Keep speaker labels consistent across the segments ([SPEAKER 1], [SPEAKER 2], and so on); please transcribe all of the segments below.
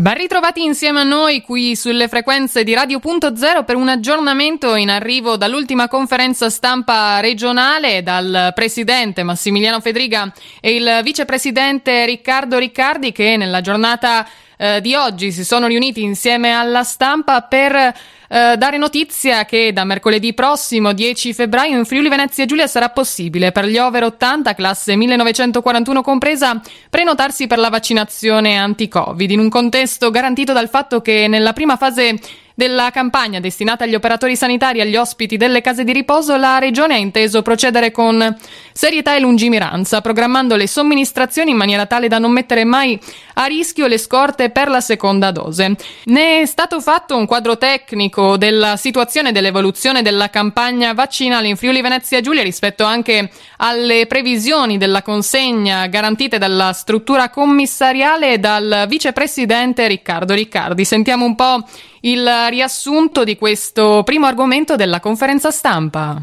[SPEAKER 1] Ben ritrovati insieme a noi qui sulle frequenze di Radio.0 per un aggiornamento in arrivo dall'ultima conferenza stampa regionale dal presidente Massimiliano Fedriga e il vicepresidente Riccardo Riccardi che nella giornata eh, di oggi si sono riuniti insieme alla stampa per eh, dare notizia che da mercoledì prossimo 10 febbraio in Friuli Venezia Giulia sarà possibile per gli over 80 classe 1941 compresa prenotarsi per la vaccinazione anti-Covid in un contesto garantito dal fatto che nella prima fase della campagna destinata agli operatori sanitari e agli ospiti delle case di riposo, la Regione ha inteso procedere con serietà e lungimiranza, programmando le somministrazioni in maniera tale da non mettere mai a rischio le scorte per la seconda dose. Ne è stato fatto un quadro tecnico della situazione dell'evoluzione della campagna vaccinale in Friuli Venezia Giulia rispetto anche alle previsioni della consegna garantite dalla struttura commissariale e dal vicepresidente Riccardo Riccardi. Sentiamo un po' il riassunto di questo primo argomento della conferenza stampa.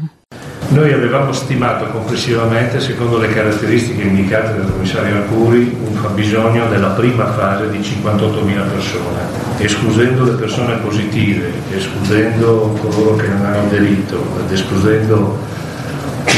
[SPEAKER 2] Noi avevamo stimato complessivamente, secondo le caratteristiche indicate dal commissario Arcuri, un fabbisogno della prima fase di 58.000 persone, escludendo le persone positive, escludendo coloro che non hanno aderito ed escludendo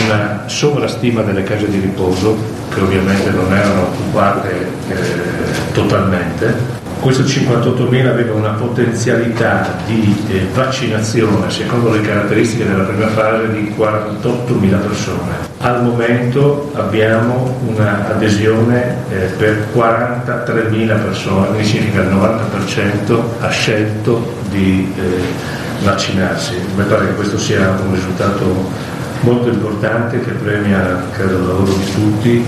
[SPEAKER 2] una sovrastima delle case di riposo, che ovviamente non erano occupate eh, totalmente, questo 58.000 aveva una potenzialità di eh, vaccinazione, secondo le caratteristiche della prima fase, di 48.000 persone. Al momento abbiamo un'adesione eh, per 43.000 persone, quindi significa il 90% ha scelto di eh, vaccinarsi. Mi pare che questo sia un risultato molto importante che premia credo, il lavoro di tutti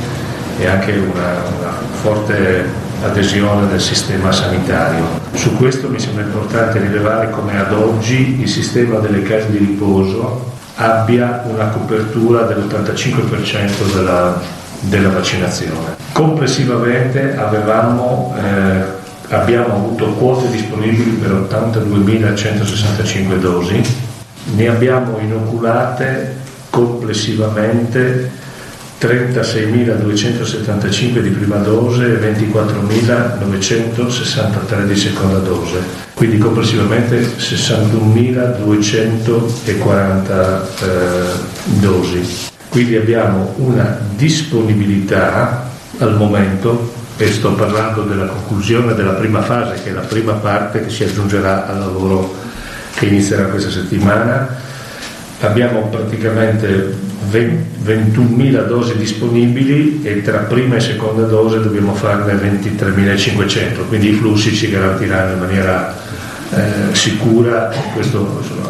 [SPEAKER 2] e anche una, una forte adesione del sistema sanitario. Su questo mi sembra importante rilevare come ad oggi il sistema delle case di riposo abbia una copertura dell'85% della, della vaccinazione. Complessivamente avevamo, eh, abbiamo avuto quote disponibili per 82.165 dosi, ne abbiamo inoculate complessivamente 36.275 di prima dose e 24.963 di seconda dose, quindi complessivamente 61.240 eh, dosi. Quindi abbiamo una disponibilità al momento, e sto parlando della conclusione della prima fase, che è la prima parte che si aggiungerà al lavoro che inizierà questa settimana, abbiamo praticamente 21.000 dosi disponibili e tra prima e seconda dose dobbiamo farne 23.500, quindi i flussi ci garantiranno in maniera eh, sicura questo insomma,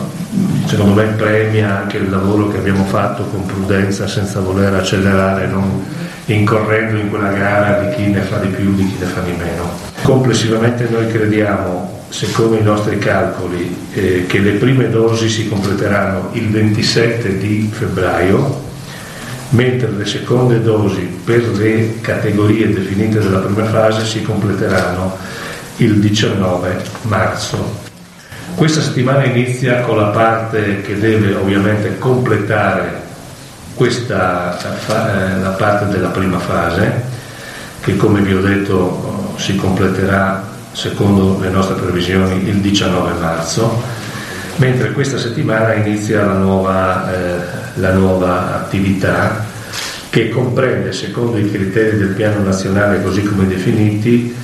[SPEAKER 2] secondo me premia anche il lavoro che abbiamo fatto con prudenza senza voler accelerare, non incorrendo in quella gara di chi ne fa di più, di chi ne fa di meno. Complessivamente noi crediamo secondo i nostri calcoli, eh, che le prime dosi si completeranno il 27 di febbraio, mentre le seconde dosi per le categorie definite dalla prima fase si completeranno il 19 marzo. Questa settimana inizia con la parte che deve ovviamente completare questa, eh, la parte della prima fase, che come vi ho detto si completerà secondo le nostre previsioni il 19 marzo, mentre questa settimana inizia la nuova, eh, la nuova attività che comprende, secondo i criteri del piano nazionale così come definiti,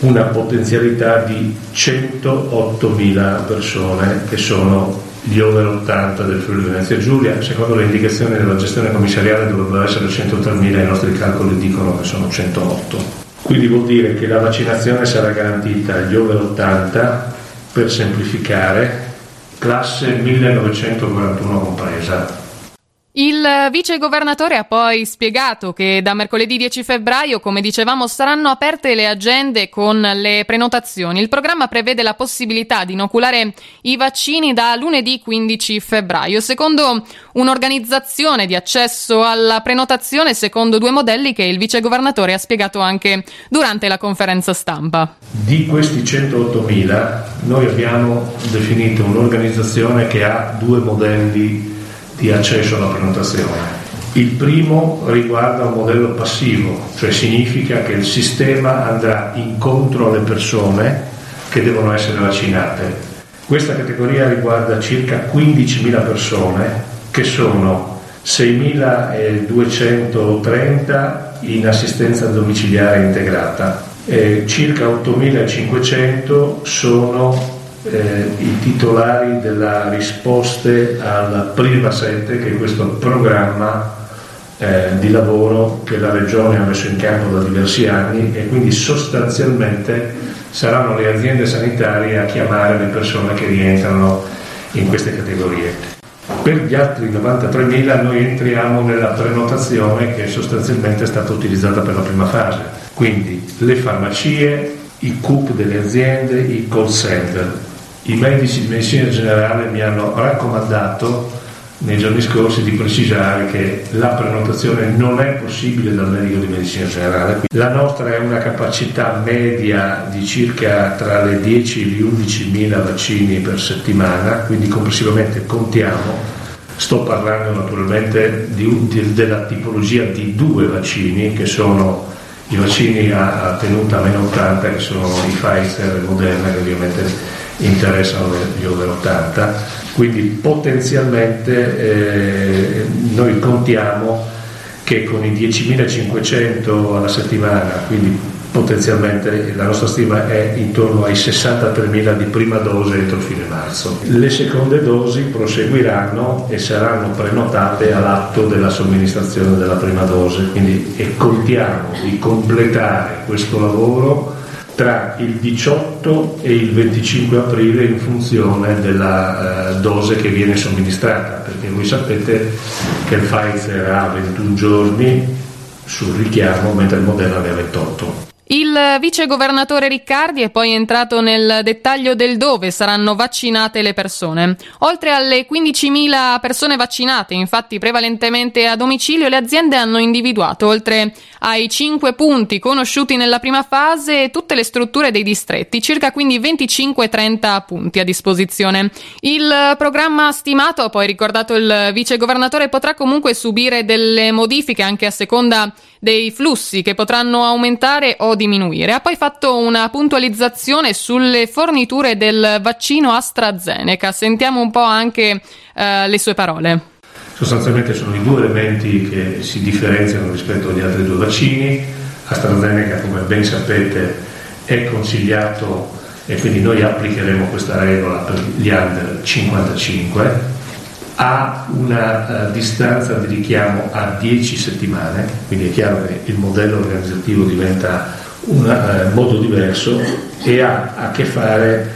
[SPEAKER 2] una potenzialità di 108.000 persone che sono gli over 80 del Friuli Venezia Giulia, secondo le indicazioni della gestione commissariale dovrebbero essere 103.000, i nostri calcoli dicono che sono 108. Quindi vuol dire che la vaccinazione sarà garantita agli over 80 per semplificare, classe 1941 compresa.
[SPEAKER 1] Il vice governatore ha poi spiegato che da mercoledì 10 febbraio, come dicevamo, saranno aperte le agende con le prenotazioni. Il programma prevede la possibilità di inoculare i vaccini da lunedì 15 febbraio, secondo un'organizzazione di accesso alla prenotazione secondo due modelli che il vice governatore ha spiegato anche durante la conferenza stampa.
[SPEAKER 2] Di questi 108.000 noi abbiamo definito un'organizzazione che ha due modelli di accesso alla prenotazione. Il primo riguarda un modello passivo, cioè significa che il sistema andrà incontro alle persone che devono essere vaccinate. Questa categoria riguarda circa 15.000 persone che sono 6.230 in assistenza domiciliare integrata, e circa 8.500 sono eh, i titolari della risposte al Prima 7, che è questo programma eh, di lavoro che la Regione ha messo in campo da diversi anni e quindi sostanzialmente saranno le aziende sanitarie a chiamare le persone che rientrano in queste categorie. Per gli altri 93.000 noi entriamo nella prenotazione che sostanzialmente è stata utilizzata per la prima fase, quindi le farmacie, i CUP delle aziende, i call center. I medici di medicina generale mi hanno raccomandato nei giorni scorsi di precisare che la prenotazione non è possibile dal medico di medicina generale. La nostra è una capacità media di circa tra le 10 e gli 11 mila vaccini per settimana, quindi complessivamente contiamo. Sto parlando naturalmente di, di, della tipologia di due vaccini che sono i vaccini a, a tenuta meno 80 che sono i Pfizer e Moderna che ovviamente interessano gli over 80 quindi potenzialmente eh, noi contiamo che con i 10.500 alla settimana, quindi potenzialmente la nostra stima è intorno ai 63.000 di prima dose entro fine marzo. Le seconde dosi proseguiranno e saranno prenotate all'atto della somministrazione della prima dose, quindi e contiamo di completare questo lavoro tra il 18 e il 25 aprile in funzione della eh, dose che viene somministrata, perché voi sapete che il Pfizer ha 21 giorni sul richiamo, mentre il Moderna ne ha 28.
[SPEAKER 1] Il vice governatore Riccardi è poi entrato nel dettaglio del dove saranno vaccinate le persone. Oltre alle 15.000 persone vaccinate, infatti prevalentemente a domicilio, le aziende hanno individuato, oltre ai 5 punti conosciuti nella prima fase, tutte le strutture dei distretti, circa quindi 25-30 punti a disposizione. Il programma stimato, poi ricordato il vice governatore, potrà comunque subire delle modifiche anche a seconda dei flussi che potranno aumentare o diminuire. Ha poi fatto una puntualizzazione sulle forniture del vaccino AstraZeneca. Sentiamo un po' anche eh, le sue parole.
[SPEAKER 2] Sostanzialmente sono i due elementi che si differenziano rispetto agli altri due vaccini. AstraZeneca, come ben sapete, è consigliato e quindi noi applicheremo questa regola per gli under 55 ha una uh, distanza di richiamo a 10 settimane, quindi è chiaro che il modello organizzativo diventa un uh, modo diverso e ha a che fare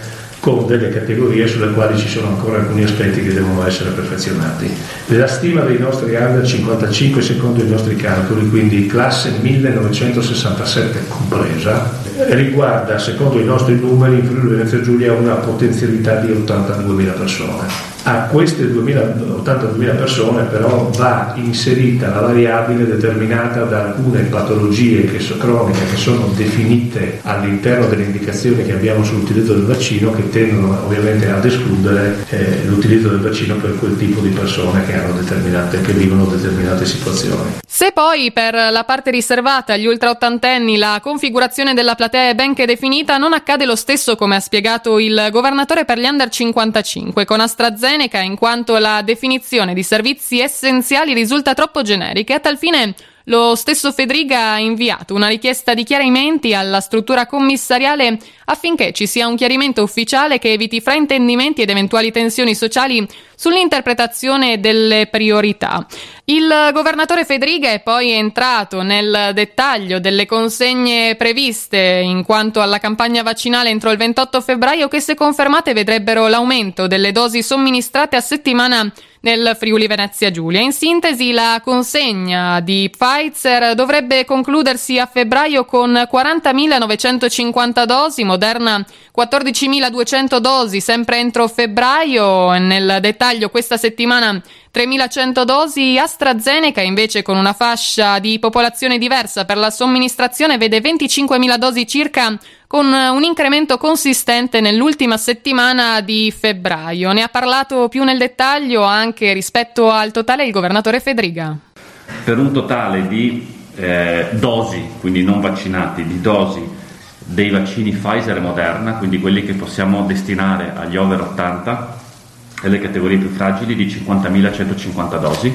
[SPEAKER 2] con delle categorie sulle quali ci sono ancora alcuni aspetti che devono essere perfezionati. La stima dei nostri under 55 secondo i nostri calcoli, quindi classe 1967 compresa, riguarda secondo i nostri numeri in Friuli Venezia Giulia una potenzialità di 82.000 persone a queste 82.000 persone però va inserita la variabile determinata da alcune patologie che so, croniche che sono definite all'interno delle indicazioni che abbiamo sull'utilizzo del vaccino che tendono ovviamente ad escludere eh, l'utilizzo del vaccino per quel tipo di persone che, che vivono determinate situazioni.
[SPEAKER 1] Se poi per la parte riservata agli ultra ottantenni la configurazione della platea è ben che definita, non accade lo stesso come ha spiegato il governatore per gli under 55 con AstraZeneca in quanto la definizione di servizi essenziali risulta troppo generica e a tal fine lo stesso Fedriga ha inviato una richiesta di chiarimenti alla struttura commissariale affinché ci sia un chiarimento ufficiale che eviti fraintendimenti ed eventuali tensioni sociali sull'interpretazione delle priorità. Il governatore Fedriga è poi entrato nel dettaglio delle consegne previste in quanto alla campagna vaccinale entro il 28 febbraio che se confermate vedrebbero l'aumento delle dosi somministrate a settimana nel Friuli Venezia Giulia. In sintesi, la consegna di Pfizer dovrebbe concludersi a febbraio con 40.950 dosi, Moderna 14.200 dosi sempre entro febbraio. Nel dettaglio questa settimana 3.100 dosi, AstraZeneca invece con una fascia di popolazione diversa per la somministrazione vede 25.000 dosi circa con un incremento consistente nell'ultima settimana di febbraio. Ne ha parlato più nel dettaglio anche rispetto al totale il governatore Fedriga.
[SPEAKER 3] per un totale di eh, dosi, quindi non vaccinati, di dosi dei vaccini Pfizer e Moderna, quindi quelli che possiamo destinare agli over 80 e alle categorie più fragili di 50.150 dosi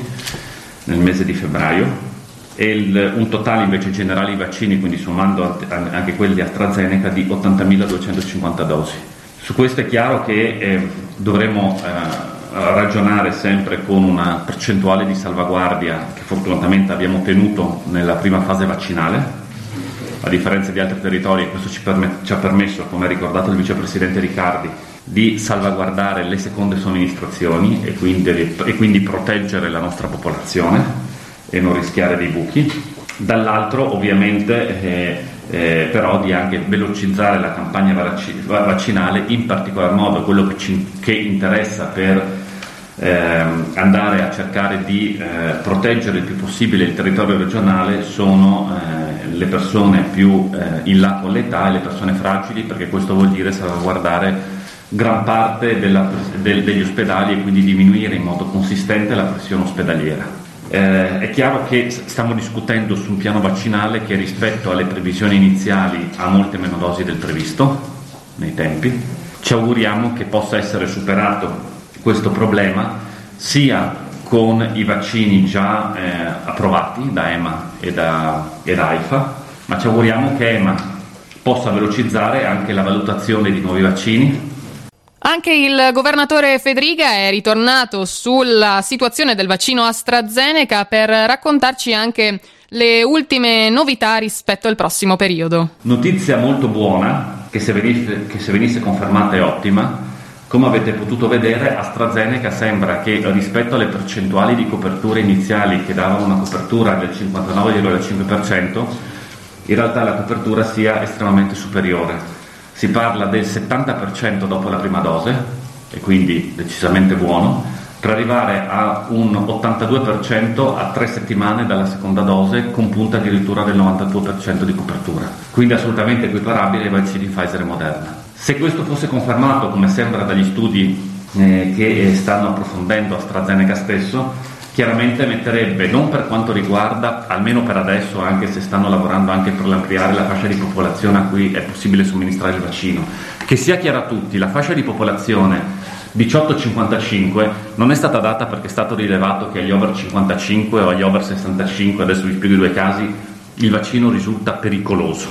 [SPEAKER 3] nel mese di febbraio il, un totale invece generale di vaccini, quindi sommando anche quelli di AstraZeneca, di 80.250 dosi. Su questo è chiaro che eh, dovremo eh, ragionare sempre con una percentuale di salvaguardia che fortunatamente abbiamo ottenuto nella prima fase vaccinale. A differenza di altri territori, questo ci, permet- ci ha permesso, come ha ricordato il vicepresidente Riccardi, di salvaguardare le seconde somministrazioni e quindi, e quindi proteggere la nostra popolazione e non rischiare dei buchi. Dall'altro, ovviamente, eh, eh, però di anche velocizzare la campagna vaccinale, in particolar modo quello che ci che interessa per eh, andare a cercare di eh, proteggere il più possibile il territorio regionale sono eh, le persone più eh, in là con l'età e le persone fragili, perché questo vuol dire salvaguardare gran parte della, del, degli ospedali e quindi diminuire in modo consistente la pressione ospedaliera. Eh, è chiaro che stiamo discutendo su un piano vaccinale che rispetto alle previsioni iniziali ha molte meno dosi del previsto nei tempi. Ci auguriamo che possa essere superato questo problema sia con i vaccini già eh, approvati da EMA e da, e da AIFA, ma ci auguriamo che EMA possa velocizzare anche la valutazione di nuovi vaccini
[SPEAKER 1] anche il governatore Federica è ritornato sulla situazione del vaccino AstraZeneca per raccontarci anche le ultime novità rispetto al prossimo periodo.
[SPEAKER 3] Notizia molto buona, che se venisse, che se venisse confermata è ottima. Come avete potuto vedere, AstraZeneca sembra che rispetto alle percentuali di copertura iniziali che davano una copertura del 59,5%, in realtà la copertura sia estremamente superiore si parla del 70% dopo la prima dose, e quindi decisamente buono, per arrivare a un 82% a tre settimane dalla seconda dose, con punta addirittura del 92% di copertura. Quindi assolutamente equiparabile ai vaccini Pfizer e Moderna. Se questo fosse confermato, come sembra dagli studi eh, che stanno approfondendo AstraZeneca stesso, chiaramente metterebbe, non per quanto riguarda, almeno per adesso, anche se stanno lavorando anche per ampliare la fascia di popolazione a cui è possibile somministrare il vaccino, che sia chiaro a tutti, la fascia di popolazione 18-55 non è stata data perché è stato rilevato che agli over 55 o agli over 65, adesso vi spiego i due casi, il vaccino risulta pericoloso,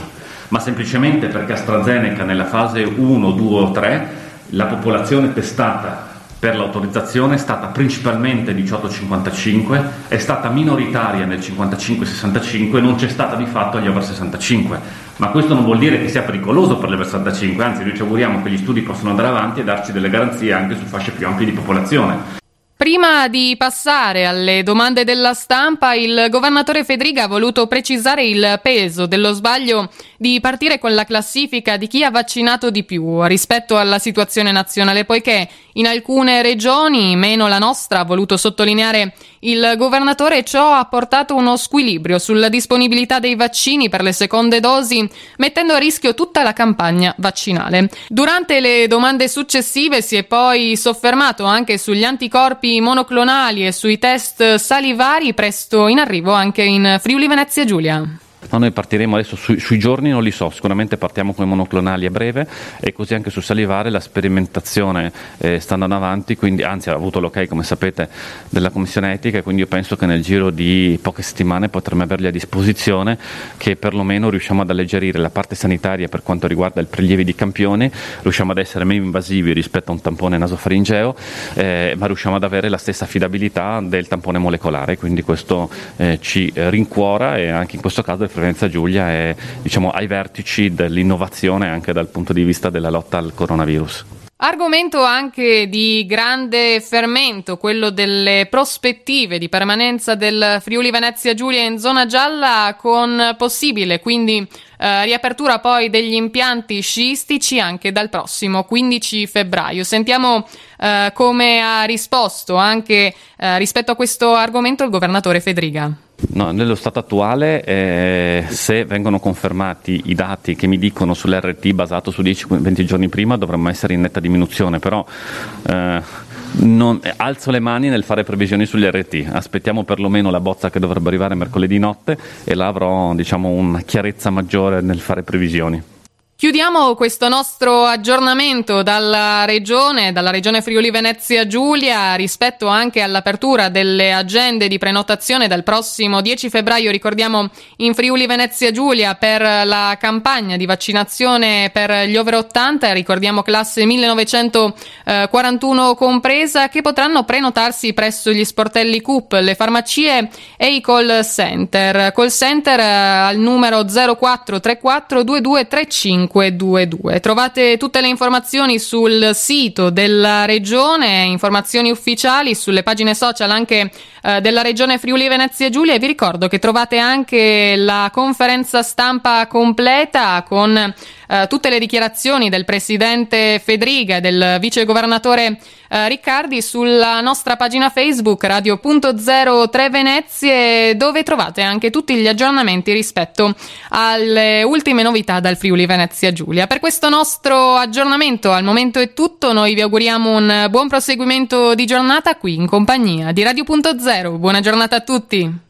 [SPEAKER 3] ma semplicemente perché AstraZeneca nella fase 1, 2 o 3 la popolazione testata per l'autorizzazione è stata principalmente 18-55, è stata minoritaria nel 55-65 non c'è stata di fatto agli over 65. Ma questo non vuol dire che sia pericoloso per gli over 65, anzi noi ci auguriamo che gli studi possano andare avanti e darci delle garanzie anche su fasce più ampie di popolazione.
[SPEAKER 1] Prima di passare alle domande della stampa, il governatore Federica ha voluto precisare il peso dello sbaglio di partire con la classifica di chi ha vaccinato di più rispetto alla situazione nazionale, poiché in alcune regioni, meno la nostra, ha voluto sottolineare il governatore, ciò ha portato uno squilibrio sulla disponibilità dei vaccini per le seconde dosi, mettendo a rischio tutta la campagna vaccinale. Durante le domande successive si è poi soffermato anche sugli anticorpi monoclonali e sui test salivari, presto in arrivo anche in Friuli Venezia Giulia.
[SPEAKER 4] No, noi partiremo adesso sui, sui, giorni, non li so, sicuramente partiamo con i monoclonali a breve e così anche su salivare la sperimentazione eh, sta andando avanti, quindi, anzi ha avuto l'ok come sapete della Commissione Etica quindi io penso che nel giro di poche settimane potremo averli a disposizione che perlomeno riusciamo ad alleggerire la parte sanitaria per quanto riguarda il prelievi di campioni, riusciamo ad essere meno invasivi rispetto a un tampone nasofaringeo, eh, ma riusciamo ad avere la stessa affidabilità del tampone molecolare, quindi questo eh, ci rincuora e anche in questo caso Prevenza Giulia è diciamo, ai vertici dell'innovazione anche dal punto di vista della lotta al coronavirus.
[SPEAKER 1] Argomento anche di grande fermento, quello delle prospettive di permanenza del Friuli Venezia Giulia in zona gialla con possibile quindi eh, riapertura poi degli impianti sciistici anche dal prossimo 15 febbraio. Sentiamo eh, come ha risposto anche eh, rispetto a questo argomento il governatore Federica.
[SPEAKER 4] No, nello stato attuale, eh, se vengono confermati i dati che mi dicono sull'RT basato su 10-20 giorni prima, dovremmo essere in netta diminuzione, però eh, non, eh, alzo le mani nel fare previsioni sugli RT. Aspettiamo perlomeno la bozza che dovrebbe arrivare mercoledì notte e là avrò diciamo, una chiarezza maggiore nel fare previsioni.
[SPEAKER 1] Chiudiamo questo nostro aggiornamento dalla regione, dalla regione Friuli Venezia Giulia, rispetto anche all'apertura delle agende di prenotazione dal prossimo 10 febbraio, ricordiamo in Friuli Venezia Giulia per la campagna di vaccinazione per gli over 80, ricordiamo classe 1941 compresa, che potranno prenotarsi presso gli sportelli CUP, le farmacie e i call center. Call center eh, al numero 0434 2235 522. Trovate tutte le informazioni sul sito della regione, informazioni ufficiali sulle pagine social anche eh, della regione Friuli Venezia Giulia e vi ricordo che trovate anche la conferenza stampa completa con eh, tutte le dichiarazioni del presidente Fedriga e del vice governatore eh, Riccardi sulla nostra pagina Facebook Radio.03 Venezie dove trovate anche tutti gli aggiornamenti rispetto alle ultime novità dal Friuli Venezia Giulia. Per questo nostro aggiornamento al momento è tutto, noi vi auguriamo un buon proseguimento di giornata qui in compagnia di Radio.0. Buona giornata a tutti!